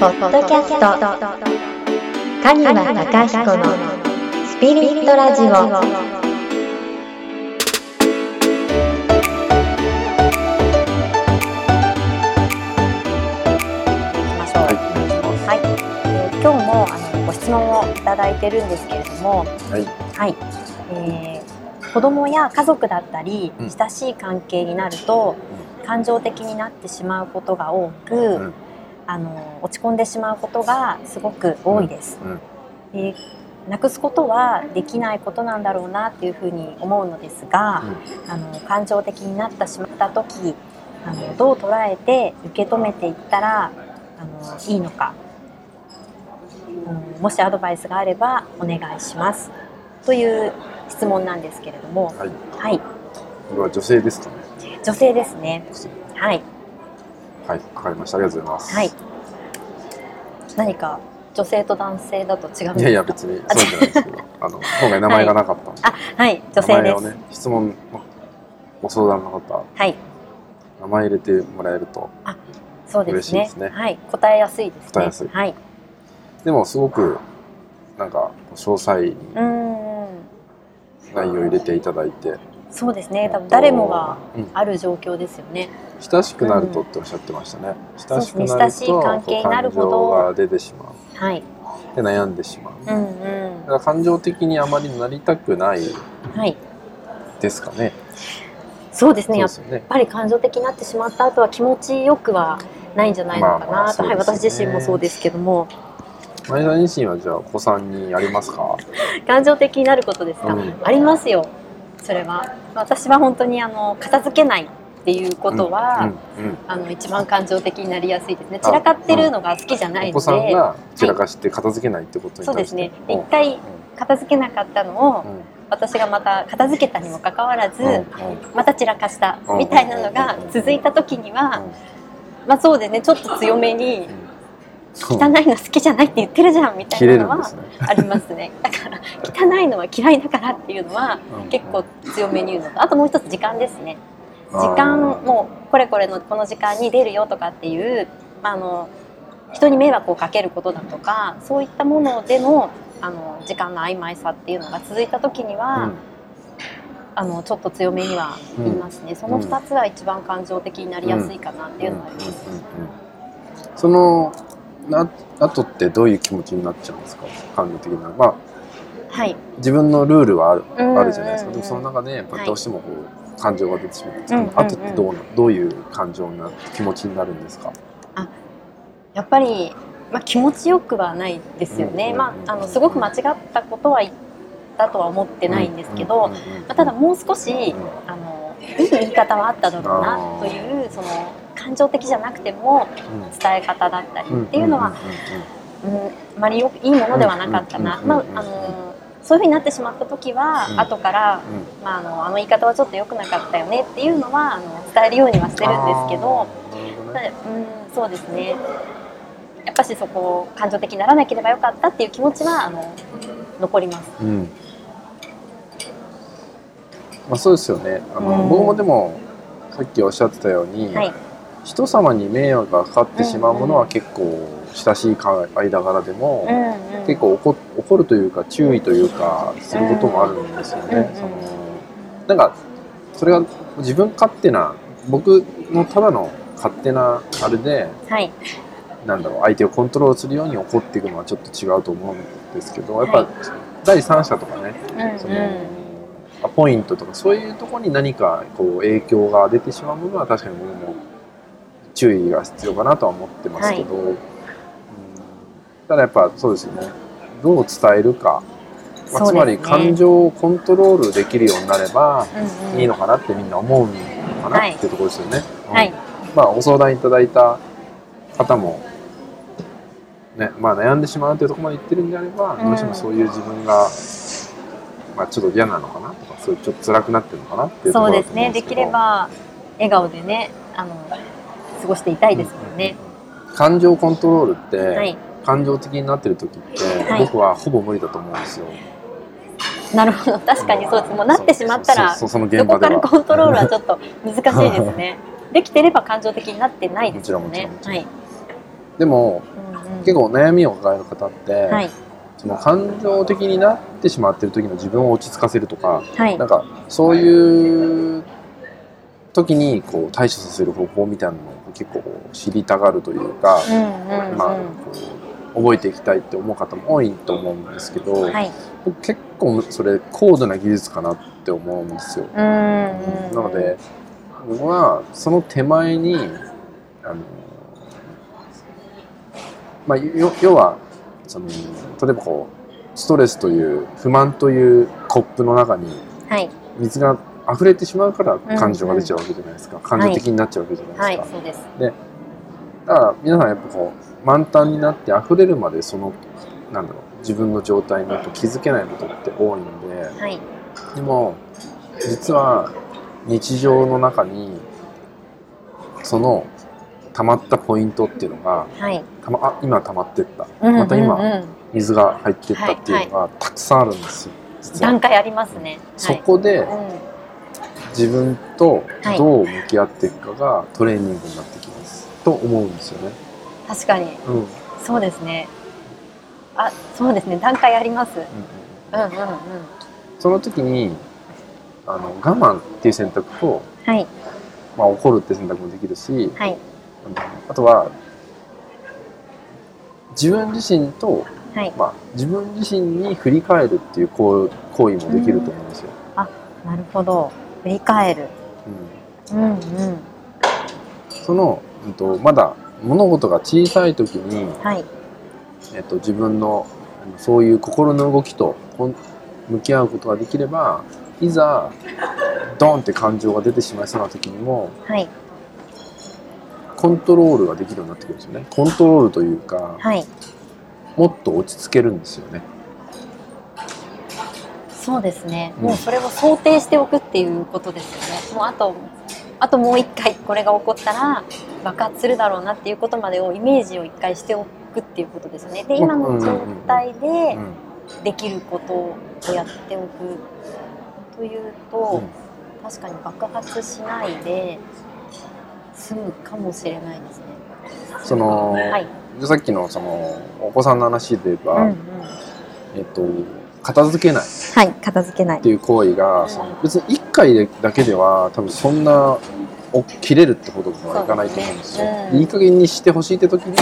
ポッドキャスト。カニワタヒコのスピリットラジオ。今日もあのご質問をいただいてるんですけれども、はい、はい。えー、子供や家族だったり、うん。親しい関係になると、感情的になってしまうことが多く、うんあの落ち込んでしまうことがすごく多いです。うんでなくすことはできないことなんだろうなっていうふうに思うのですが、あの感情的になってしまった時あのどう捉えて受け止めていったらあのいいのか、うんもしアドバイスがあればお願いします。という質問なんですけれども、はい、はい、これは女性ですかね？女性ですね。はい、はい、わかりました。ありがとうございます。はい。何か女性と男性だと違うんですか？いやいや、別にそうじゃないですけど、あの、今回名前がなかったんで。あ、はい、女性です。ね、質問のご相談の方、はい、名前入れてもらえると、そうですね。嬉しいですねはい、答えやすいですね。答えやすいはい。でもすごく、なんか、詳細に。内容を入れていただいて、そうですね。多分誰もがうんある状況ですよね。親しくなるとっておっしゃってましたね。親しくなると、親しい関係になるほどこう感情が出てしまう。はい。で、悩んでしまう。うんうだから感情的にあまりなりたくないん。はい。ですかね。そうですね。やっ。ぱり感情的になってしまった後は気持ちよくはないんじゃないのかなと、はい、私自身もそうですけども、前田自身はじゃあお子さんにありますか？感情的になることですか？うんありますよ。それは。私は本当にあの片付けないっていうことは、うんうんあの一番感情的になりやすいですね。散らかってるのが好きじゃないのお子さんで、が散らかして片付けないってことに対して、そうですね。でうん一回片付けなかったのをうん私がまた片付けたにもかかわらず、うんうんまた散らかしたうんみたいなのが続いた時には、まあそうですね。ちょっと強めに汚うんいの好きじゃないって言ってるじゃんみた切いなのは。ありますね。だから汚いのは嫌いだからっていうのはうん結構強めに言うのと、あともう一つ時間ですね。時間もうこれこれのこの時間に出るよとかっていう、まあ、あの人に迷惑をかけることだとかそういったものでのあの時間の曖昧さっていうのが続いた時には、うん。あのちょっと強めには言いますね、その2つは一番感情的になりやすいかなっていうのはあります。うんうんうんそのな後ってどういう気持ちになっちゃうんですか？感情的なまあはい、自分のルールはある,、うん。あるじゃないですか。うんでもその中でやっぱはい。どうしてもこう感情が出てしまうんですけど、うんうんうん。後ってどうなどういう感情にな気持ちになるんですか？やっぱり、まあ、気持ちよくはないですよね、うんまあ、あのすごく間違ったことは言ったとは思ってないんですけど、うんうんうんうん。まあ、ただもう少しうんあのいい言い方はあっただろうなというその感情的じゃなくても伝え方だったりっていうのは、うん、あまりよくいいものではなかったな、うんうんうんうん。まあ、あのそういうふうになってしまった時は、うん後から、まあ、あのあの言い方はちょっと良くなかったよねっていうのはあの伝えるようにはしてるんですけど。ねうん、そうですね。やっぱしそこ感情的にならなければよかったっていう気持ちはあの残ります。うんまあ、そうですよねあの、うん僕もでもさっきおっしゃってたように、はい、人様に迷惑がかかってしまうものは結構親しい間柄でも、うんうん、結構怒怒るというか注意というかすることもあるんですよね。うんそのなんかそれが自分勝手な僕のただの勝手なあれではい、なんだろう相手をコントロールするように怒っていくのはちょっと違うと思うんですけどやっぱ、はい。第三者とかねうんその、アポイントとかそういうところに何かこう影響が出てしまうものは確かに僕も注意が必要かなとは思ってますけど、うんただやっぱそうですよね。どう伝えるか、まあつまり感情をコントロールできるようになればうんうん。いいのかなってみんな思うのかなはいっていうところですよね。うんはい、まあ、ご相談いただいた方も、ねまあ、悩んでしまうというところまで言ってるんであれば、うん。どうしてもそういう自分が、まあ、ちょっと嫌なのかなとかそういうちょっと辛くなってるのかなっていうところだそうですね。できれば笑顔でね、あの過ごしていたいですもんね。感情コントロールって、はい、感情的になってる時って、はい。僕はほぼ無理だと思うんですよ。なるほど、確かにそうです。もうなってしまったら、そこからコントロールはちょっと難しいですね。できてれば感情的になってないですよね。はい。でもうんうん。結構悩みを抱える方って、はい。その感情的になってしまってる時の自分を落ち着かせるとかはい。なんかそういう時にこう対処させる方法みたいなのを結構知りたがるというか、うんうんうん。まあ、こう覚えていきたいって思う方も多いと思うんですけど、はい。僕結構それ高度な技術かなって思うんですよ。なので僕はその手前にあの、まあ、よ要はその例えばこうストレスという不満というコップの中にはい。水が溢れてしまうから感情が出ちゃうわけじゃないですか、感情的になっちゃうわけじゃなはい。いです。か、ですだから皆さんやっぱこう満タンになって溢れるまでそのなんだろう自分の状態にやっぱ気づけないことって多いので。はい。でも実は日常の中にその溜まったポイントっていうのがはい。たまあ今溜まってった。うんまた今うん。うん水が入ってったっていうのがたくさんあるんですよ。実は。段階ありますね。そこではい自分とはい。どう向き合っていくかがトレーニングになってと思うんですよね。うん確かに。うん。そうですね。あそうですね。段階あります。うんうんうん。その時にあの我慢っていう選択と、はい。まあ、怒るって選択もできるしはい。あとは自分自身と、はい。まあ、自分自身に振り返るっていう行為行為もできると思うんですよ。なるほど。振り返る。うん。うんうん。その、うん、とまだ物事が小さい時に、はい。えっと、自分のそういう心の動きと向き合うことができればいざドンって感情が出てしまいそうな時にもはい。コントロールができるようになってくるんですよね。コントロールというかはい。もっと落ち着けるんですよね。そうですね、うん。もうそれを想定しておくっていうことですよね。もうあとあともう一回これが起こったら爆発するだろうなっていうことまでをイメージを一回しておくっていうことですよねで今の状態でうんできることをやっておくというと、確かに爆発しないで済むかもしれないですね。その、はい、さっきのそのお子さんの話で言えば、うんうん、えっと、片付けない。はい片付けない。っていう行為が、うんその別に1回でだけでは多分そんなお切れるってほどにはいかないと思うんですよ。ね。うん。いい加減にしてほしいって時に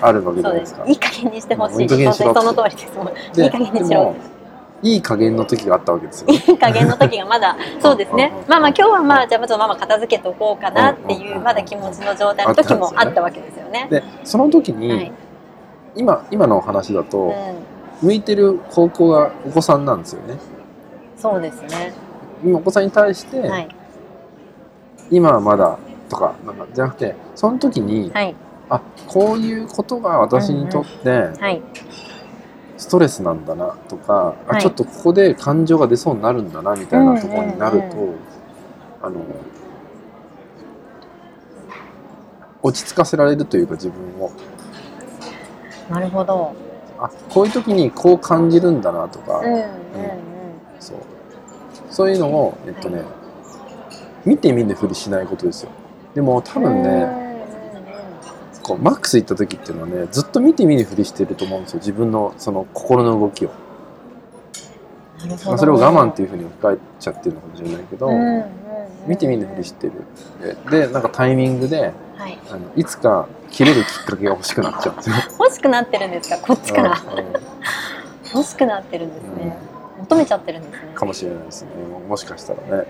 あるわけじゃないですか。いい加減にしてほしい。いい加減にしろ。その通りです。いい加減にしろ。いい加減の時があったわけですよ。いい加減の時がまだ そうですね。まあまあ今日はまあじゃあちょっとママ片付けとこうかなっていうまだ気持ちの状態の時もあったわけですよね。でその時に、はい。今今のお話だと、うん、向いてる方向がお子さんなんですよね。そうですね。今お子さんに対して、はい今はまだとかなんかじゃなくてその時に、はい。あこういうことが私にとってはい。ストレスなんだなとか、はい。あちょっとここで感情が出そうになるんだなみたいなところになると、うんあの落ち着かせられるというか自分を。なるほど。あこういう時にこう感じるんだなとか、うんうん。うん。そう。そういうのをえっとね、はい見て見ぬふりしないことですよ。でも多分ね、うん。うんうんこうマックス行った時っていうのはねずっと見て見ぬふりしてると思うんですよ。自分のその心の動きを、なるほどまあ、それを我慢っていうふうに置き換えちゃってるのかもしれないけど、うんうんうん。見て見ぬふりしてる。ででなんかタイミングではい。あのいつか切れるきっかけが欲しくなっちゃうんですよ。欲しくなってるんですか？こっちから。うんうん。欲しくなってるんですね。求めちゃってるんですね。かもしれないですね。もしかしたらね、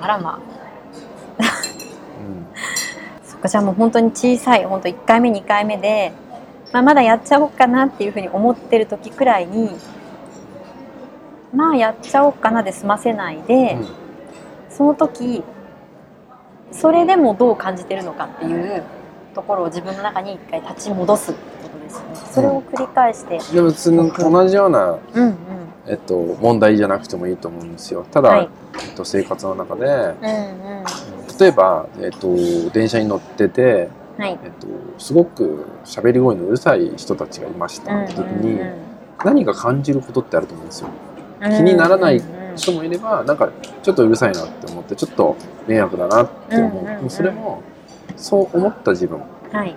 あらまあ。うん。そっかじゃあもう本当に小さい本当1回目2回目で、まあ、まだやっちゃおうかなっていうふうに思ってる時くらいにまあやっちゃおうかなで済ませないで、うん。その時それでもどう感じてるのかっていうところを自分の中に一回立ち戻すってことですよね。それを繰り返して、でも別に同じような、うん、うんえっと、問題じゃなくてもいいと思うんですよ。ただ、はい。えっと、生活の中でうんうん。例えば、えっと、電車に乗ってて、はい。えっと、すごく喋り声のうるさい人たちがいましたって時に、何か感じることってあると思うんですよ。気気にならない人もいればなんかちょっとうるさいなって思ってちょっと迷惑だなって思う,、うんうんうんそれもそう思った自分はい。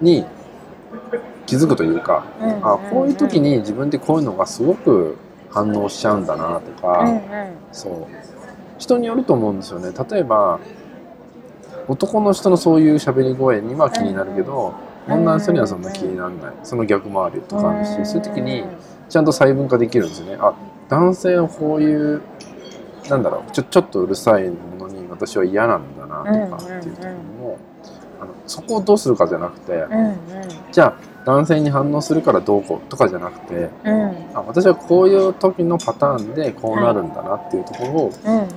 に気づくというか、うんあこういう時に自分ってこういうのがすごく反応しちゃうんだなとか、うんうん。そう。人によると思うんですよね。例えば男の人のそういう喋り声には気になるけど、うん女の人にはそんな気にならない。その逆もあるとかあるし、うんそういう時にちゃんと細分化できるんですよね。あ男性はこういうなんだろうちょちょっとうるさいのに私は嫌なんだなとかっていう時にも、あのそこをどうするかじゃなくて、うんうん。じゃあ男性に反応するからどうこうとかじゃなくてうん。あ私はこういう時のパターンでこうなるんだなっていうところ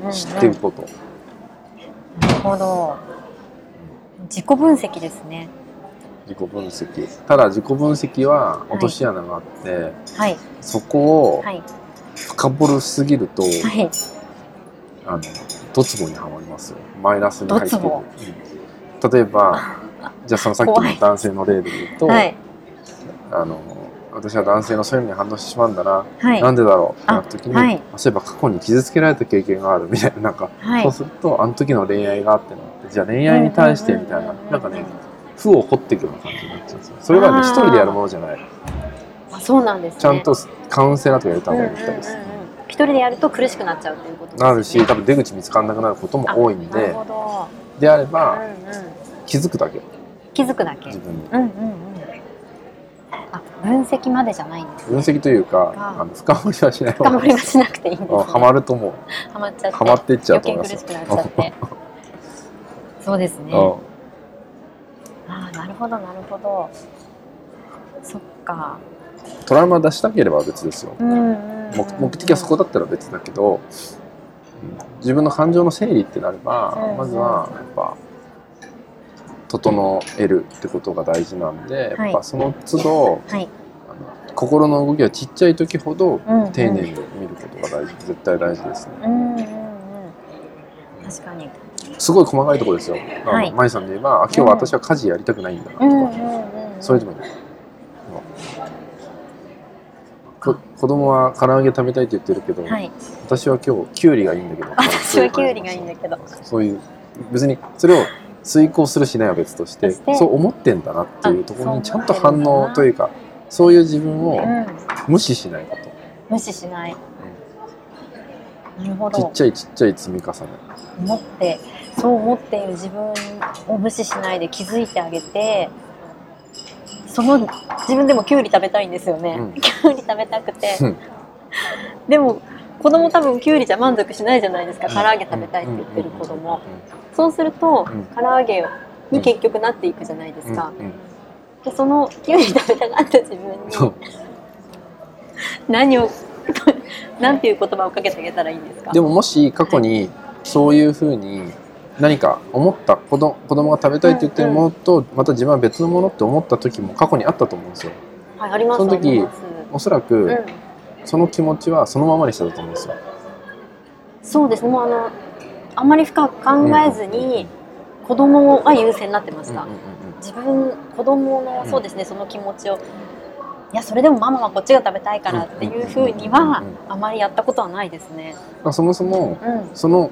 を知っていくこと、なるほど。自己分析ですね。自己分析。ただ自己分析は落とし穴があって、はい。そこをはい。深掘るすぎると、はい。あのドツボにはまりますよ。マイナスに入ってる、うん。例えばじゃあそのさっきの男性の例で言うと、はいあの私は男性のそういうのに反応してしまうんだな、はい。なんでだろう？ってなった時に、あはい。あそういえば過去に傷つけられた経験がある。みたいな なんか、はい。そうするとあの時の恋愛があってなってじゃあ恋愛に対してみたいな、なんかね負を掘っていくような感じになっちゃうんですよ。それはね一人でやるものじゃない。あそうなんですね。ちゃんとカウンセラーとかやるたうん方うんうんうん。一人でやると苦しくなっちゃうっていうことですね。なるし多分出口見つからなくなることも多いんなるでほど。であれうんばうん。気づくだけ。気づくだけ。自分に。うんうんうん。あ分析までじゃないんです。分析というかああの深掘りはしない方深が掘りはしなくていいんです、ね、うんハマると思う。ハマっちゃって。ハマっていっちゃうと思います。そうですね。うんああなるほどなるほど。そっか。トラウマ出したければ別ですよ。目目的はそこだったら別だけど、うん自分の感情の整理ってなれば、まずはやっぱ整えるってことが大事なんで、はい。やっぱその都度はい。あの心の動きはちっちゃい時ほど丁寧に見ることが大事絶対大事ですね。うんうんうん。確かに。すごい細かいところですよ、はい。舞さんで言えばあ今日は私は家事やりたくないんだなとか、うんそれでもいいこ子供は唐揚げ食べたいって言ってるけど、はい。私は今日キュウリがいいんだけど。私はキュウリがいいんだけど。そういう別にそれを遂行するしないは別としてそう思ってんだなっていうところあにちゃんと反応というかそういう自分をうん。無視しないこと、無視しない。なるほちっどちゃいちっちゃい積み重ね。思ってそう思っている自分を無視しないで気づいてあげてその自分でもキュウリ食べたいんですよね、うん。キュウリ食べたくて、うん。でも子供多分キュウリじゃ満足しないじゃないですか、唐揚げ食べたいって言ってる子供、そうすると、うん。唐揚げに結局なっていくじゃないですか、でそのキュウリ食べたかった自分に何をなんていう言葉をかけてあげたらいいんですか？でももし過去にそういうふうに何か思った子供子供が食べたいって言ってるものとまた自分は別のものって思った時も過去にあったと思うんですよ。はい、ありますその時おそらうん。くその気持ちはそのままにしたと思うんですよ。そうですね。もうあのあんまり深く考えずに子供が優先になってました、うんうん自分子供のうんそうですねその気持ちを。いやそれでもママはこっちが食べたいからっていうふうにはあまりやったことはないですね。うんそもそもうん。その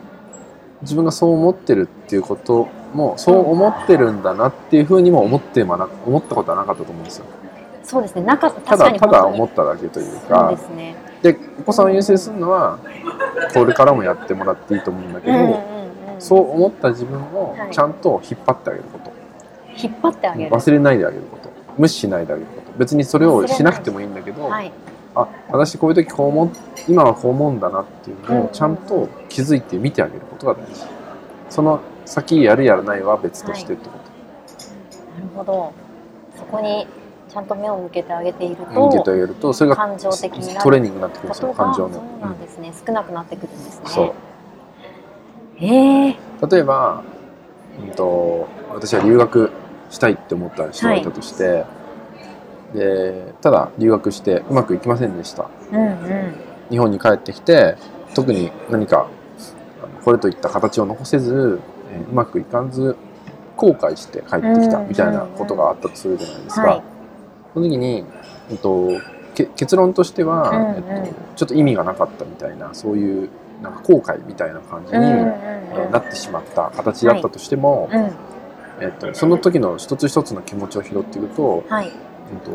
自分がそう思ってるっていうこともそう思ってるんだなっていうふうにも思ってもな思ったことはなかったと思うんですよそうですね。なかた確かだただ思っただけというそうかですね。でお子さんを優先するのはこれからもやってもらっていいと思うんだけど、うんうんうんそう思った自分をはい。ちゃんと引っ張ってあげること、引っ張ってあげる。忘れないであげること。無視しないであげること。別にそれをしなくてもいいんだけど、はい。あ私こういう時こう思っ今はこう思うんだなっていうのうんをちゃんと気づいて見てあげることが大事。その先やるやらないは別としてってこと、なるほど。そこにちゃんと目を向けてあげている向けてとあげるとそれが感情的にトレーニングになってくるんですよ感情の、なんですね。少なくなってくるんですね。うんそう。へえ例えば、うん、と私は留学したいって思った人がいたとして、でただ留学してうまくいきませんでした。うんうん。日本に帰ってきて特に何かこれといった形を残せず、えーうまくいかず後悔して帰ってきたうんみたいなことがあったとするじゃないですか、はいその時に、えっと、け結論としては、うんうん。えっと、ちょっと意味がなかったみたいなそういうなんか後悔みたいな感じに、えーなってしまった形だったとしても、うん。えっと、その時の一つ一つの気持ちを拾っていくと、はい。えっと、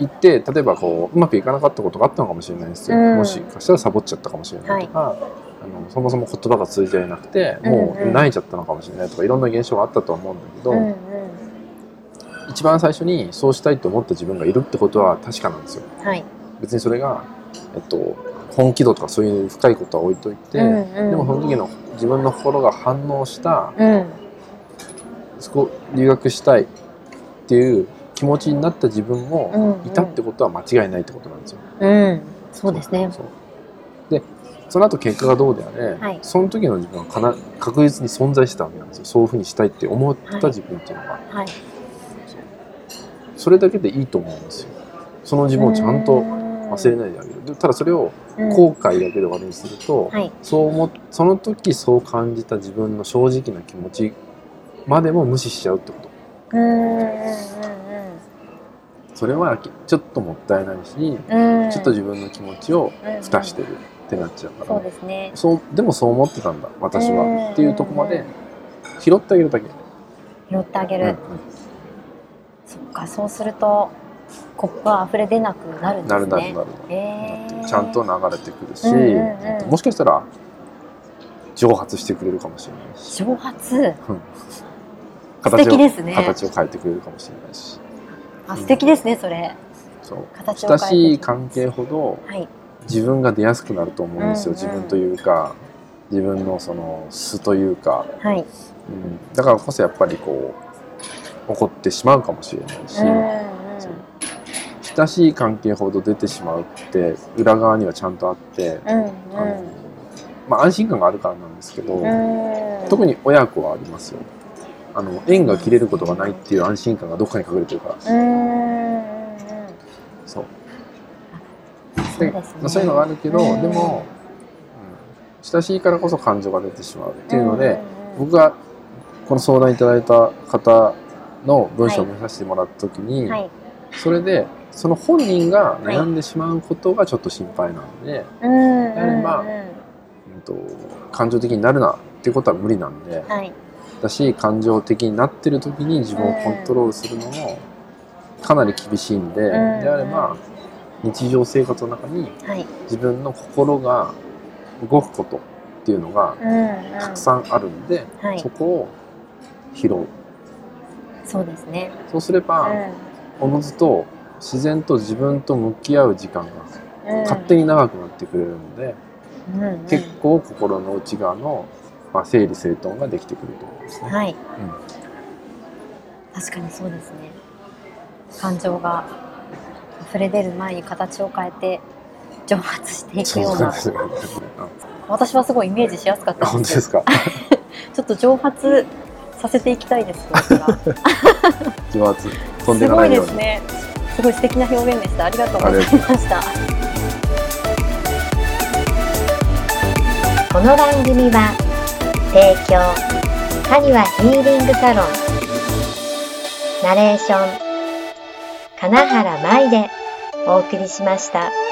行って例えばこううまくいかなかったことがあったのかもしれないですよ、うん。もしかしたらサボっちゃったかもしれないとか、あのそもそも言葉が通じ合えなくてもう泣いちゃったのかもしれないとかいろんな現象があったとは思うんだけど、うんうん一番最初にそうしたいと思った自分がいるってことは確かなんですよ。はい。別にそれが、えっと、本気度とかそういう深いことは置いといて、うんうんでもその時の自分の心が反応したうん。そこ留学したいっていう気持ちになった自分もうんうん。いたってことは間違いないってことなんですよ。うん。そうですね。でその後結果がどうであれ、はい。その時の自分はかな確実に存在してたわけなんですよ。そういうふうにしたいって思った自分っていうのが、はいそれだけでいいと思うんですよ。その自分をちゃんと忘れないであげる。でただそれを後悔だけで終わりにすると、はい。そう思っその時そう感じた自分の正直な気持ちまでも無視しちゃうってこと。うんうんうんそれはちょっともったいないし、うん。うんちょっと自分の気持ちをうん蓋してるってなっちゃうから、そうですね。そうでもそう思ってたんだ私うんはっていうとこまで拾ってあげるだけ、拾ってあげる。うんそっかそうするとコップは溢れ出なくなるんですね。なるなるなる、へー。ちゃんと流れてくるし、うんうんうん。もしかしたら蒸発してくれるかもしれないし。蒸発？素形を敵ですね。形を変えてくれるかもしれないし。あ素敵ですねそれ。そう。形を変えて。親しい関係ほどはい。自分が出やすくなると思うんですよ、うんうん。自分というか。自分のその素というか、はい。うん、だからこそやっぱりこう怒ってしまうかもしれないし、親しい関係ほど出てしまうって裏側にはちゃんとあって、うんうん。あのまあ、安心感があるからなんですけど、うん。特に親子はありますよあの縁が切れることがないっていう安心感がどっかに隠れてるから。うんそう。そうね。そういうのがあるけど、うん。でも、うん親しいからこそ感情が出てしまうっていうので、僕がこの相談いただいた方の文章を見させてもらった時に、はい。それでその本人が悩んでしまうことがちょっと心配なんで、はりまあうん。うんと感情的になるなっていうことは無理なんではい。だし感情的になってる時に自分をコントロールするのもかなり厳しいんで、うん。であれば日常生活の中にはい。自分の心が動くことっていうのがうん。たくさんあるんで、はい。そこを拾うそうですね。そうすれば、おのずと自然と自分と向き合う時間がうん。勝手に長くなってくれるので、うんうん。結構心の内側の、まあ、整理整頓ができてくると思うんですね。はい。確かにそうですね。感情が溢れ出る前に形を変えて蒸発していくような。そうなんですよ。私はすごいイメージしやすかっあたで本当ですすか？ちょっと蒸発させていきたいですこれから蒸発飛んでいすごかないいように。ですねすごい素敵な表現でしたありがとうございましたこの番組は提供カニワヒーリングサロンナレーション金原舞でお送りしました。